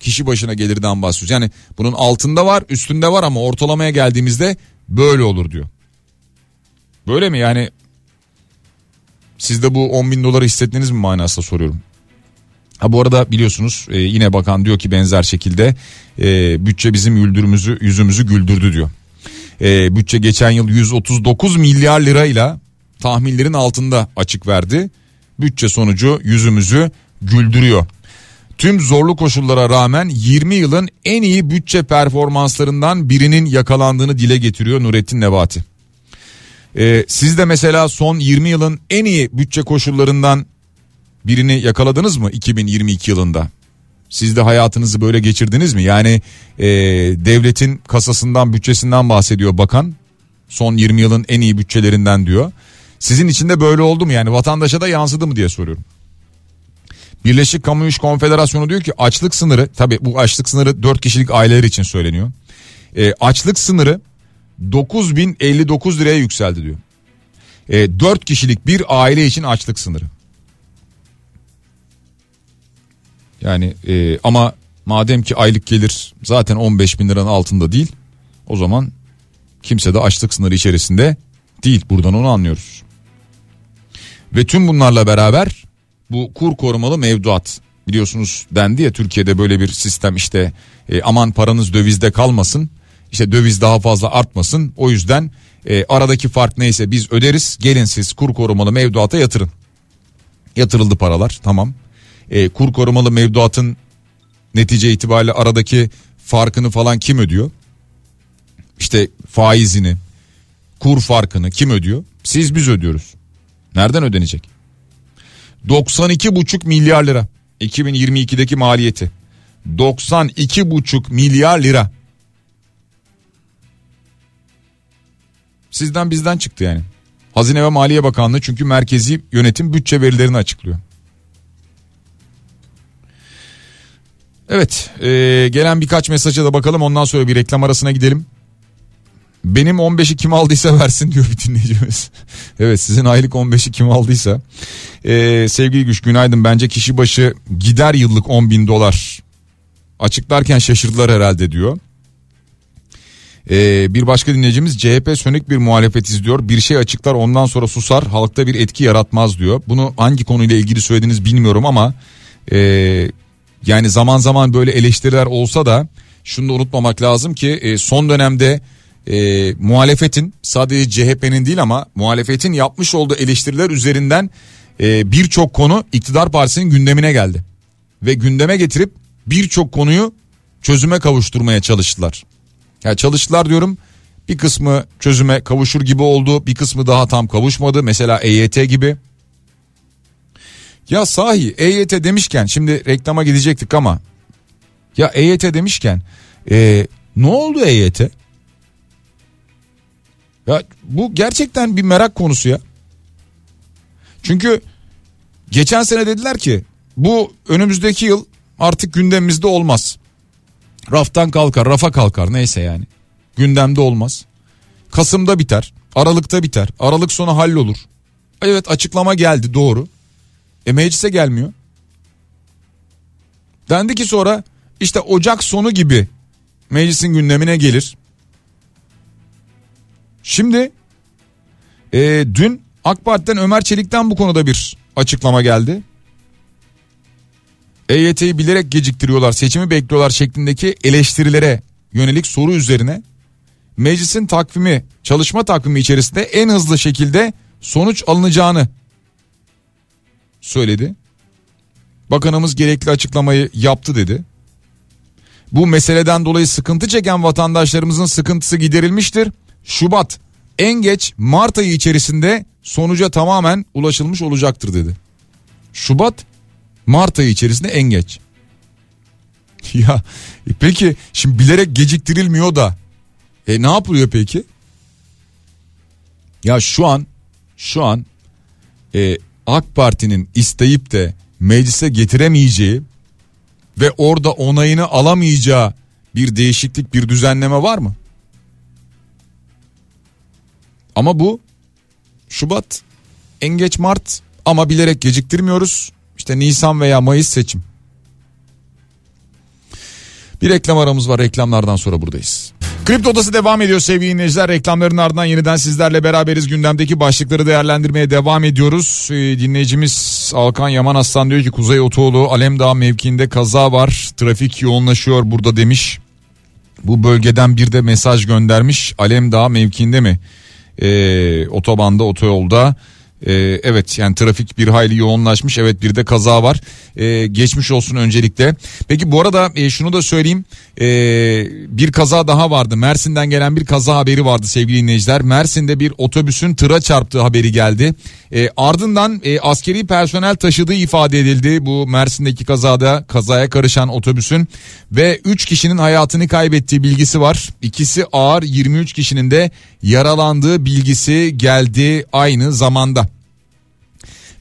[SPEAKER 1] kişi başına gelirden bahsediyoruz. Yani bunun altında var üstünde var ama ortalamaya geldiğimizde böyle olur diyor. Böyle mi yani siz de bu 10 bin doları hissettiniz mi manasında soruyorum. Ha bu arada biliyorsunuz e, yine bakan diyor ki benzer şekilde e, bütçe bizim yüldürümüzü yüzümüzü güldürdü diyor. E, bütçe geçen yıl 139 milyar lirayla tahminlerin altında açık verdi. Bütçe sonucu yüzümüzü güldürüyor. Tüm zorlu koşullara rağmen 20 yılın en iyi bütçe performanslarından birinin yakalandığını dile getiriyor Nurettin Nebati. Ee, siz de mesela son 20 yılın en iyi bütçe koşullarından birini yakaladınız mı 2022 yılında? Siz de hayatınızı böyle geçirdiniz mi? Yani e, devletin kasasından bütçesinden bahsediyor bakan. Son 20 yılın en iyi bütçelerinden diyor. Sizin için de böyle oldu mu yani vatandaşa da yansıdı mı diye soruyorum. Birleşik Kamu İş Konfederasyonu diyor ki açlık sınırı tabi bu açlık sınırı 4 kişilik aileler için söyleniyor. E, açlık sınırı 9059 liraya yükseldi diyor. E, 4 kişilik bir aile için açlık sınırı. Yani e, ama madem ki aylık gelir zaten 15 bin liranın altında değil o zaman kimse de açlık sınırı içerisinde değil buradan onu anlıyoruz. Ve tüm bunlarla beraber bu kur korumalı mevduat biliyorsunuz dendi ya Türkiye'de böyle bir sistem işte e, aman paranız dövizde kalmasın işte döviz daha fazla artmasın o yüzden e, aradaki fark neyse biz öderiz gelin siz kur korumalı mevduata yatırın. Yatırıldı paralar tamam e, kur korumalı mevduatın netice itibariyle aradaki farkını falan kim ödüyor? İşte faizini, kur farkını kim ödüyor? Siz biz ödüyoruz. Nereden ödenecek? 92,5 milyar lira 2022'deki maliyeti. 92,5 milyar lira. Sizden bizden çıktı yani. Hazine ve Maliye Bakanlığı çünkü merkezi yönetim bütçe verilerini açıklıyor. Evet e, gelen birkaç mesaja da bakalım ondan sonra bir reklam arasına gidelim. Benim 15'i kim aldıysa versin diyor bir dinleyicimiz. evet sizin aylık 15'i kim aldıysa. Ee, sevgili Güç günaydın bence kişi başı gider yıllık 10 bin dolar. Açıklarken şaşırdılar herhalde diyor. Ee, bir başka dinleyicimiz CHP sönük bir muhalefet izliyor. Bir şey açıklar ondan sonra susar halkta bir etki yaratmaz diyor. Bunu hangi konuyla ilgili söylediğiniz bilmiyorum ama e, yani zaman zaman böyle eleştiriler olsa da şunu da unutmamak lazım ki e, son dönemde e, muhalefetin sadece CHP'nin değil ama muhalefetin yapmış olduğu eleştiriler üzerinden e, birçok konu iktidar partisinin gündemine geldi. Ve gündeme getirip birçok konuyu çözüme kavuşturmaya çalıştılar. Yani çalıştılar diyorum bir kısmı çözüme kavuşur gibi oldu bir kısmı daha tam kavuşmadı mesela EYT gibi. Ya sahi EYT demişken şimdi reklama gidecektik ama ya EYT demişken e, ne oldu EYT? Ya bu gerçekten bir merak konusu ya. Çünkü geçen sene dediler ki bu önümüzdeki yıl artık gündemimizde olmaz. Raftan kalkar, rafa kalkar neyse yani. Gündemde olmaz. Kasım'da biter, Aralık'ta biter. Aralık sonu hallolur. Evet açıklama geldi doğru. E meclise gelmiyor. Dendi ki sonra işte Ocak sonu gibi meclisin gündemine gelir. Şimdi e, dün AK Parti'den Ömer Çelik'ten bu konuda bir açıklama geldi. EYT'yi bilerek geciktiriyorlar seçimi bekliyorlar şeklindeki eleştirilere yönelik soru üzerine meclisin takvimi çalışma takvimi içerisinde en hızlı şekilde sonuç alınacağını söyledi. Bakanımız gerekli açıklamayı yaptı dedi. Bu meseleden dolayı sıkıntı çeken vatandaşlarımızın sıkıntısı giderilmiştir. Şubat en geç Mart ayı içerisinde sonuca tamamen ulaşılmış olacaktır dedi. Şubat Mart ayı içerisinde en geç. ya e peki şimdi bilerek geciktirilmiyor da e ne yapılıyor peki? Ya şu an şu an e, AK Parti'nin isteyip de meclise getiremeyeceği ve orada onayını alamayacağı bir değişiklik bir düzenleme var mı? Ama bu Şubat en geç Mart ama bilerek geciktirmiyoruz. İşte Nisan veya Mayıs seçim. Bir reklam aramız var reklamlardan sonra buradayız. Kripto Odası devam ediyor sevgili dinleyiciler. Reklamların ardından yeniden sizlerle beraberiz. Gündemdeki başlıkları değerlendirmeye devam ediyoruz. Ee, dinleyicimiz Alkan Yaman Aslan diyor ki Kuzey Otoğlu Alemdağ mevkiinde kaza var. Trafik yoğunlaşıyor burada demiş. Bu bölgeden bir de mesaj göndermiş. Alemdağ mevkiinde mi? Ee, otobanda otoyolda ee, evet yani trafik bir hayli yoğunlaşmış. Evet bir de kaza var. Ee, geçmiş olsun öncelikle. Peki bu arada e, şunu da söyleyeyim. Ee, bir kaza daha vardı. Mersin'den gelen bir kaza haberi vardı sevgili dinleyiciler. Mersin'de bir otobüsün tıra çarptığı haberi geldi. Ee, ardından e, askeri personel taşıdığı ifade edildi. Bu Mersin'deki kazada kazaya karışan otobüsün ve 3 kişinin hayatını kaybettiği bilgisi var. İkisi ağır 23 kişinin de yaralandığı bilgisi geldi aynı zamanda.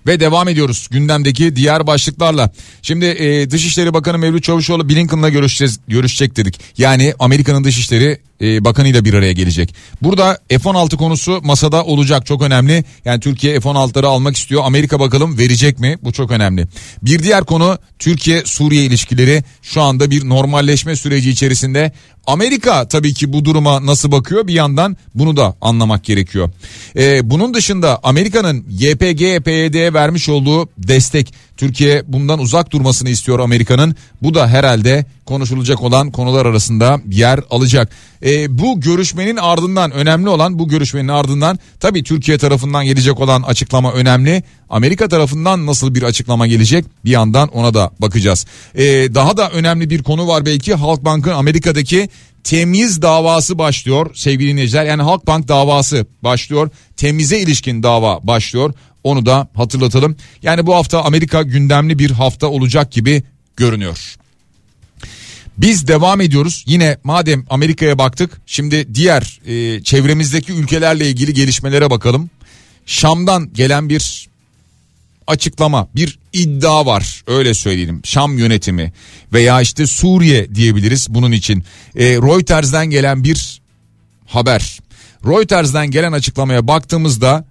[SPEAKER 1] Ve devam ediyoruz gündemdeki diğer başlıklarla. Şimdi e, Dışişleri Bakanı Mevlüt Çavuşoğlu Blinken'la görüşeceğiz, görüşecek dedik. Yani Amerika'nın Dışişleri e, Bakanı'yla bir araya gelecek. Burada F-16 konusu masada olacak çok önemli. Yani Türkiye F-16'ları almak istiyor. Amerika bakalım verecek mi? Bu çok önemli. Bir diğer konu Türkiye-Suriye ilişkileri şu anda bir normalleşme süreci içerisinde. Amerika tabii ki bu duruma nasıl bakıyor bir yandan bunu da anlamak gerekiyor. Ee, bunun dışında Amerika'nın YPG, PYD'ye vermiş olduğu destek Türkiye bundan uzak durmasını istiyor Amerika'nın. Bu da herhalde konuşulacak olan konular arasında yer alacak. E, bu görüşmenin ardından önemli olan bu görüşmenin ardından tabii Türkiye tarafından gelecek olan açıklama önemli. Amerika tarafından nasıl bir açıklama gelecek bir yandan ona da bakacağız. E, daha da önemli bir konu var belki Halkbank'ın Amerika'daki temiz davası başlıyor sevgili dinleyiciler. Yani Halkbank davası başlıyor. Temize ilişkin dava başlıyor. Onu da hatırlatalım. Yani bu hafta Amerika gündemli bir hafta olacak gibi görünüyor. Biz devam ediyoruz. Yine madem Amerika'ya baktık şimdi diğer e, çevremizdeki ülkelerle ilgili gelişmelere bakalım. Şam'dan gelen bir açıklama, bir iddia var öyle söyleyelim. Şam yönetimi veya işte Suriye diyebiliriz bunun için. E, Reuters'den gelen bir haber. Reuters'den gelen açıklamaya baktığımızda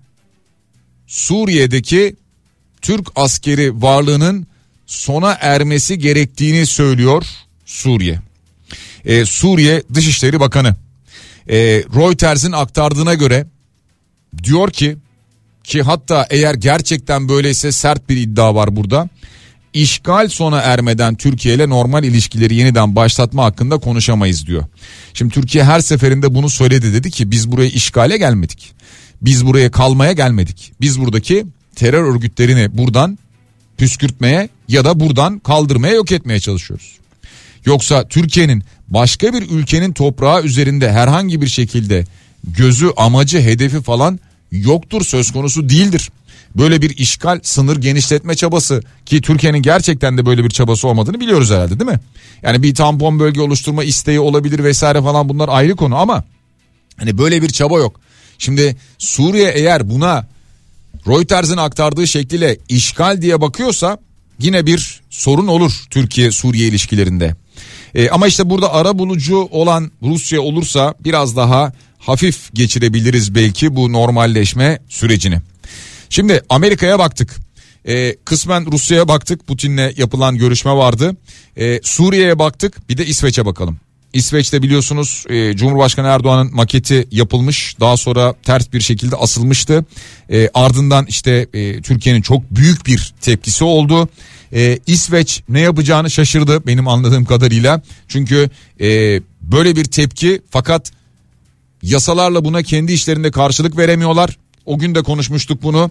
[SPEAKER 1] Suriye'deki Türk askeri varlığının sona ermesi gerektiğini söylüyor Suriye. Ee, Suriye Dışişleri Bakanı e, Reuters'in aktardığına göre diyor ki ki hatta eğer gerçekten böyleyse sert bir iddia var burada. İşgal sona ermeden Türkiye ile normal ilişkileri yeniden başlatma hakkında konuşamayız diyor. Şimdi Türkiye her seferinde bunu söyledi dedi ki biz buraya işgale gelmedik. Biz buraya kalmaya gelmedik. Biz buradaki terör örgütlerini buradan püskürtmeye ya da buradan kaldırmaya yok etmeye çalışıyoruz. Yoksa Türkiye'nin başka bir ülkenin toprağı üzerinde herhangi bir şekilde gözü, amacı, hedefi falan yoktur söz konusu değildir. Böyle bir işgal, sınır genişletme çabası ki Türkiye'nin gerçekten de böyle bir çabası olmadığını biliyoruz herhalde değil mi? Yani bir tampon bölge oluşturma isteği olabilir vesaire falan bunlar ayrı konu ama hani böyle bir çaba yok. Şimdi Suriye eğer buna Reuters'ın aktardığı şekliyle işgal diye bakıyorsa yine bir sorun olur Türkiye-Suriye ilişkilerinde. E, ama işte burada ara bulucu olan Rusya olursa biraz daha hafif geçirebiliriz belki bu normalleşme sürecini. Şimdi Amerika'ya baktık. E, kısmen Rusya'ya baktık. Putin'le yapılan görüşme vardı. E, Suriye'ye baktık. Bir de İsveç'e bakalım. İsveç'te biliyorsunuz e, Cumhurbaşkanı Erdoğan'ın maketi yapılmış daha sonra ters bir şekilde asılmıştı. E, ardından işte e, Türkiye'nin çok büyük bir tepkisi oldu. E, İsveç ne yapacağını şaşırdı benim anladığım kadarıyla. Çünkü e, böyle bir tepki fakat yasalarla buna kendi işlerinde karşılık veremiyorlar. O gün de konuşmuştuk bunu.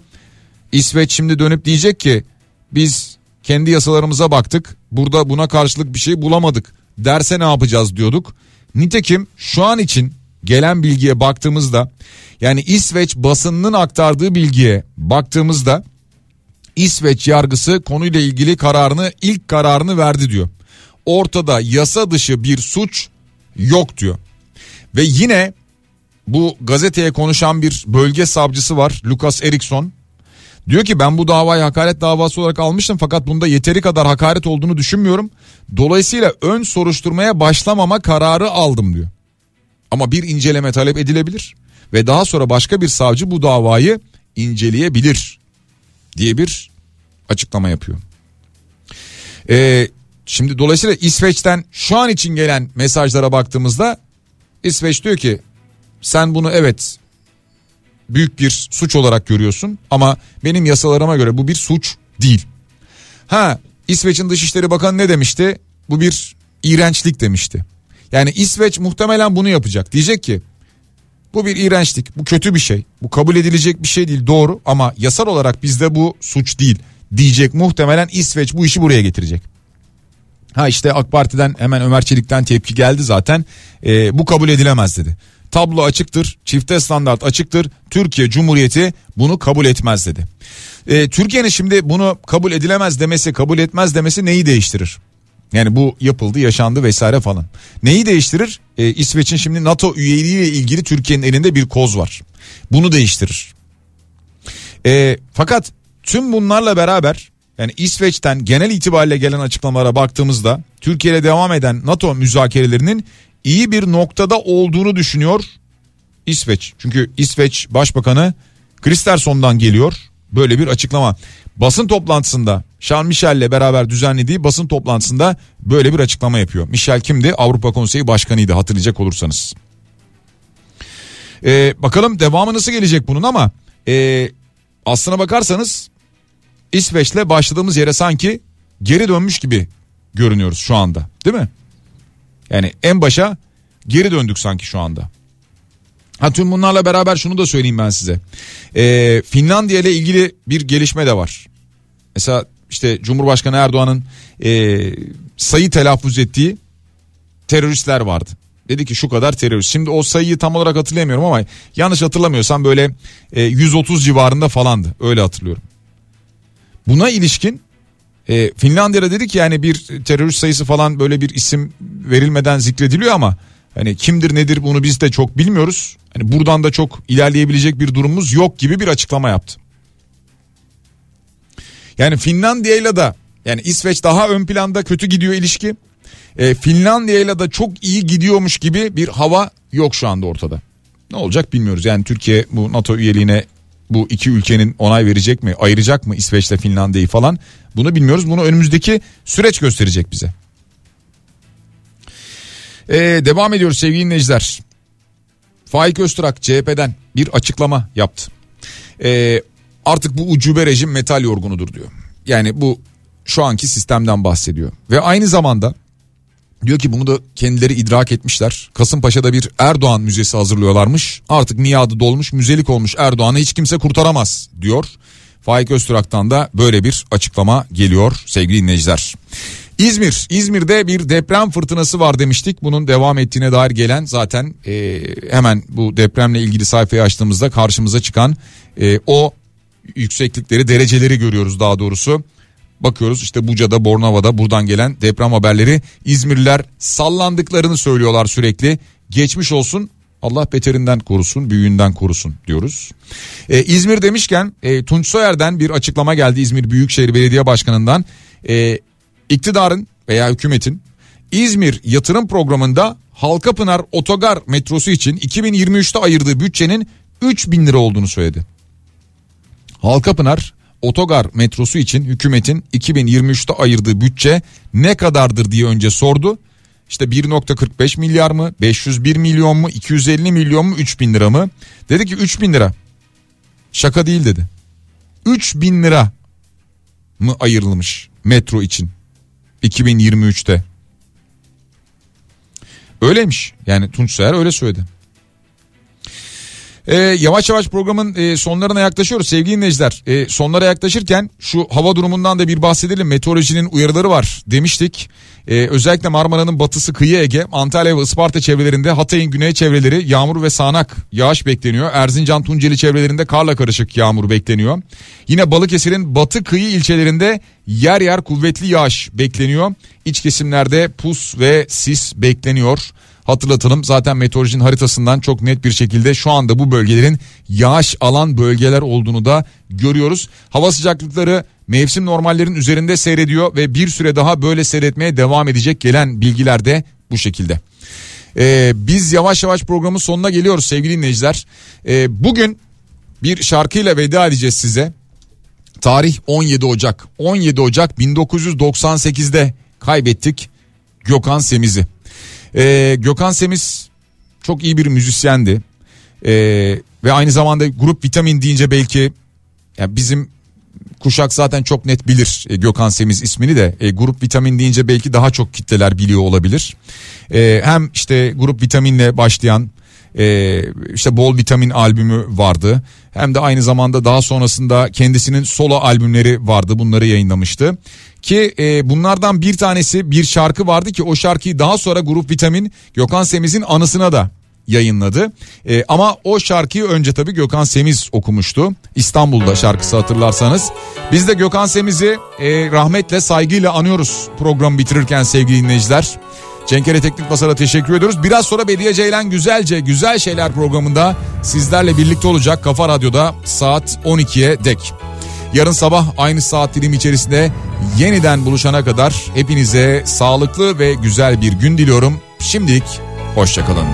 [SPEAKER 1] İsveç şimdi dönüp diyecek ki biz kendi yasalarımıza baktık. Burada buna karşılık bir şey bulamadık derse ne yapacağız diyorduk. Nitekim şu an için gelen bilgiye baktığımızda yani İsveç basınının aktardığı bilgiye baktığımızda İsveç yargısı konuyla ilgili kararını ilk kararını verdi diyor. Ortada yasa dışı bir suç yok diyor. Ve yine bu gazeteye konuşan bir bölge savcısı var Lucas Eriksson. Diyor ki ben bu davayı hakaret davası olarak almıştım fakat bunda yeteri kadar hakaret olduğunu düşünmüyorum. Dolayısıyla ön soruşturmaya başlamama kararı aldım diyor. Ama bir inceleme talep edilebilir ve daha sonra başka bir savcı bu davayı inceleyebilir diye bir açıklama yapıyor. Ee, şimdi dolayısıyla İsveç'ten şu an için gelen mesajlara baktığımızda İsveç diyor ki sen bunu evet büyük bir suç olarak görüyorsun ama benim yasalarıma göre bu bir suç değil. Ha İsveç'in Dışişleri Bakanı ne demişti? Bu bir iğrençlik demişti. Yani İsveç muhtemelen bunu yapacak. Diyecek ki bu bir iğrençlik, bu kötü bir şey. Bu kabul edilecek bir şey değil doğru ama yasal olarak bizde bu suç değil diyecek. Muhtemelen İsveç bu işi buraya getirecek. Ha işte AK Parti'den hemen Ömer Çelik'ten tepki geldi zaten. Ee, bu kabul edilemez dedi. Tablo açıktır, çifte standart açıktır. Türkiye Cumhuriyeti bunu kabul etmez dedi. Ee, Türkiye'nin şimdi bunu kabul edilemez demesi, kabul etmez demesi neyi değiştirir? Yani bu yapıldı, yaşandı vesaire falan. Neyi değiştirir? Ee, İsveç'in şimdi NATO üyeliğiyle ilgili Türkiye'nin elinde bir koz var. Bunu değiştirir. Ee, fakat tüm bunlarla beraber yani İsveç'ten genel itibariyle gelen açıklamalara baktığımızda Türkiye ile devam eden NATO müzakerelerinin iyi bir noktada olduğunu düşünüyor İsveç. Çünkü İsveç Başbakanı Kristersson'dan geliyor böyle bir açıklama. Basın toplantısında Charles Michel'le beraber düzenlediği basın toplantısında böyle bir açıklama yapıyor. Michel kimdi? Avrupa Konseyi Başkanıydı hatırlayacak olursanız. Ee, bakalım devamı nasıl gelecek bunun ama e, aslına bakarsanız İsveç'le başladığımız yere sanki geri dönmüş gibi görünüyoruz şu anda değil mi? Yani en başa geri döndük sanki şu anda. Ha tüm bunlarla beraber şunu da söyleyeyim ben size. Ee, Finlandiya ile ilgili bir gelişme de var. Mesela işte Cumhurbaşkanı Erdoğan'ın e, sayı telaffuz ettiği teröristler vardı. Dedi ki şu kadar terörist. Şimdi o sayıyı tam olarak hatırlayamıyorum ama yanlış hatırlamıyorsam böyle e, 130 civarında falandı. Öyle hatırlıyorum. Buna ilişkin e, Finlandiya'da dedi ki yani bir terörist sayısı falan böyle bir isim verilmeden zikrediliyor ama hani kimdir nedir bunu biz de çok bilmiyoruz. Hani buradan da çok ilerleyebilecek bir durumumuz yok gibi bir açıklama yaptı. Yani Finlandiya ile de yani İsveç daha ön planda kötü gidiyor ilişki. E, Finlandiya ile de çok iyi gidiyormuş gibi bir hava yok şu anda ortada. Ne olacak bilmiyoruz. Yani Türkiye bu NATO üyeliğine bu iki ülkenin onay verecek mi, ayıracak mı İsveç'le Finlandiya'yı falan bunu bilmiyoruz. Bunu önümüzdeki süreç gösterecek bize. Ee, devam ediyoruz sevgili dinleyiciler. Faik Öztürk CHP'den bir açıklama yaptı. Ee, artık bu ucube rejim metal yorgunudur diyor. Yani bu şu anki sistemden bahsediyor. Ve aynı zamanda diyor ki bunu da kendileri idrak etmişler. Kasımpaşa'da bir Erdoğan müzesi hazırlıyorlarmış. Artık miadı dolmuş müzelik olmuş Erdoğan'ı hiç kimse kurtaramaz diyor. Faik Öztürk'tan da böyle bir açıklama geliyor sevgili dinleyiciler. İzmir, İzmir'de bir deprem fırtınası var demiştik. Bunun devam ettiğine dair gelen zaten e, hemen bu depremle ilgili sayfayı açtığımızda karşımıza çıkan e, o yükseklikleri, dereceleri görüyoruz daha doğrusu. Bakıyoruz işte Buca'da, Bornova'da buradan gelen deprem haberleri. İzmirliler sallandıklarını söylüyorlar sürekli. Geçmiş olsun Allah beterinden korusun, büyüğünden korusun diyoruz. Ee, İzmir demişken e, Tunç Soyer'den bir açıklama geldi İzmir Büyükşehir Belediye Başkanı'ndan. E, iktidarın veya hükümetin İzmir yatırım programında Halkapınar Otogar metrosu için 2023'te ayırdığı bütçenin 3 bin lira olduğunu söyledi. Halkapınar Otogar metrosu için hükümetin 2023'te ayırdığı bütçe ne kadardır diye önce sordu. İşte 1.45 milyar mı 501 milyon mu 250 milyon mu 3 bin lira mı? Dedi ki 3 bin lira. Şaka değil dedi. 3 bin lira mı ayrılmış metro için 2023'te. Öyleymiş yani Tunç Seher öyle söyledi. Ee, yavaş yavaş programın e, sonlarına yaklaşıyoruz sevgili dinleyiciler. E, sonlara yaklaşırken şu hava durumundan da bir bahsedelim. Meteorolojinin uyarıları var demiştik. E, özellikle Marmara'nın batısı kıyı Ege, Antalya ve Isparta çevrelerinde Hatay'ın güney çevreleri yağmur ve sağanak yağış bekleniyor. Erzincan Tunceli çevrelerinde karla karışık yağmur bekleniyor. Yine Balıkesir'in batı kıyı ilçelerinde yer yer kuvvetli yağış bekleniyor. İç kesimlerde pus ve sis bekleniyor. Hatırlatalım zaten meteorolojinin haritasından çok net bir şekilde şu anda bu bölgelerin yağış alan bölgeler olduğunu da görüyoruz. Hava sıcaklıkları mevsim normallerin üzerinde seyrediyor ve bir süre daha böyle seyretmeye devam edecek gelen bilgiler de bu şekilde. Ee, biz yavaş yavaş programın sonuna geliyoruz sevgili dinleyiciler. Ee, bugün bir şarkıyla veda edeceğiz size. Tarih 17 Ocak. 17 Ocak 1998'de kaybettik Gökhan Semiz'i. Ee, Gökhan Semiz çok iyi bir müzisyendi. Ee, ve aynı zamanda grup vitamin deyince belki yani bizim kuşak zaten çok net bilir e, Gökhan Semiz ismini de e, grup vitamin deyince belki daha çok kitleler biliyor olabilir. E, hem işte grup vitaminle başlayan e, işte bol vitamin albümü vardı. Hem de aynı zamanda daha sonrasında kendisinin solo albümleri vardı bunları yayınlamıştı. Ki e, bunlardan bir tanesi bir şarkı vardı ki o şarkıyı daha sonra Grup Vitamin Gökhan Semiz'in anısına da yayınladı. E, ama o şarkıyı önce tabii Gökhan Semiz okumuştu. İstanbul'da şarkısı hatırlarsanız. Biz de Gökhan Semiz'i e, rahmetle saygıyla anıyoruz programı bitirirken sevgili dinleyiciler. Cenkere Teknik Masar'a teşekkür ediyoruz. Biraz sonra Bediye Ceylan Güzelce Güzel Şeyler programında sizlerle birlikte olacak Kafa Radyo'da saat 12'ye dek. Yarın sabah aynı saat dilim içerisinde yeniden buluşana kadar hepinize sağlıklı ve güzel bir gün diliyorum. Şimdilik hoşçakalın.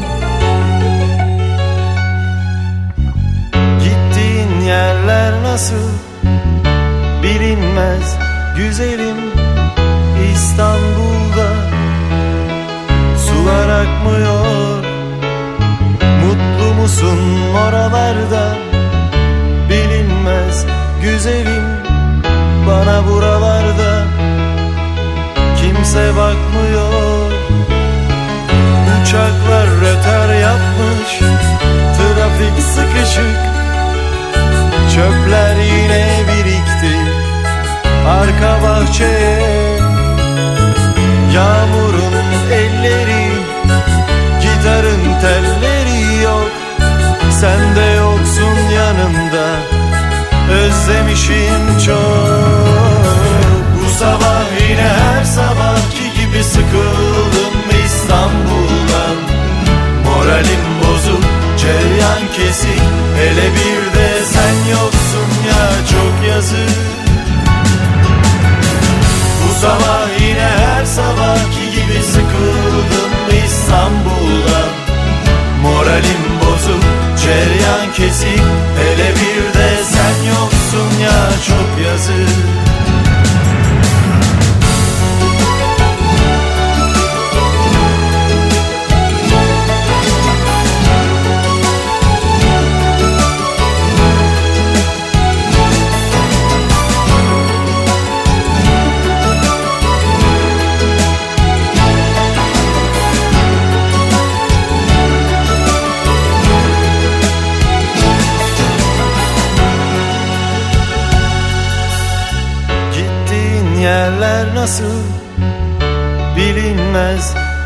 [SPEAKER 2] Gittiğin yerler nasıl bilinmez güzelim İstanbul'da sular akmıyor Mutlu musun oralarda? Bilinmez güzelim bana buralarda. Kimse bakmıyor. Uçaklar rötar yapmış trafik sıkışık. Çöpler yine birikti arka bahçeye özlemişim çok. Bu sabah yine her sabahki gibi sıkıldım İstanbul'dan Moralim bozuk, cereyan kesik. Hele bir de sen yoksun ya çok yazık. Bu sabah yine her sabahki gibi sıkıldım İstanbul'dan Moralim bozuk, nasıl dünya çok yazık.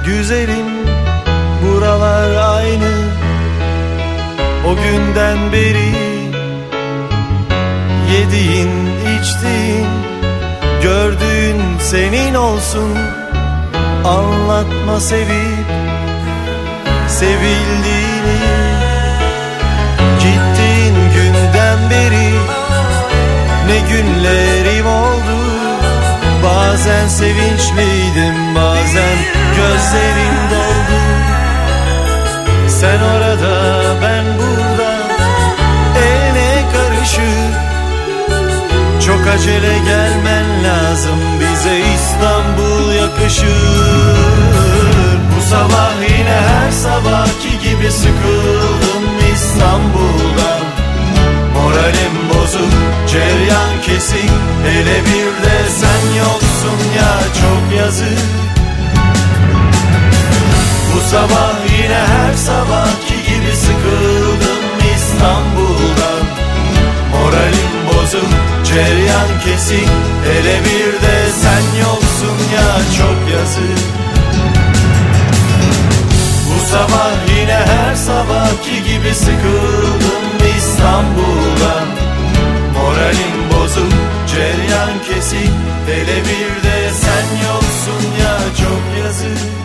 [SPEAKER 2] Güzelim buralar aynı. O günden beri yediğin içtiğin gördüğün senin olsun. Anlatma sevip sevildiğini. Gittiğin günden beri ne günlerim oldu. Bazen sevinçliydim bazen gözlerim doldu Sen orada ben burada. El ne karışır. Çok acele gelmen lazım. Bize İstanbul yakışır. Bu sabah yine her sabahki gibi sıkıldım İstanbul'dan Moralim bozuk, ceryan kesik. Hele bir de sen yoksun ya çok yazık sabah yine her sabahki gibi sıkıldım İstanbul'dan Moralim bozuk, ceryan kesik Hele bir de sen yoksun ya çok yazık. Bu sabah yine her sabahki gibi sıkıldım İstanbul'dan Moralim bozuk, ceryan kesik Hele bir de sen yoksun ya çok yazık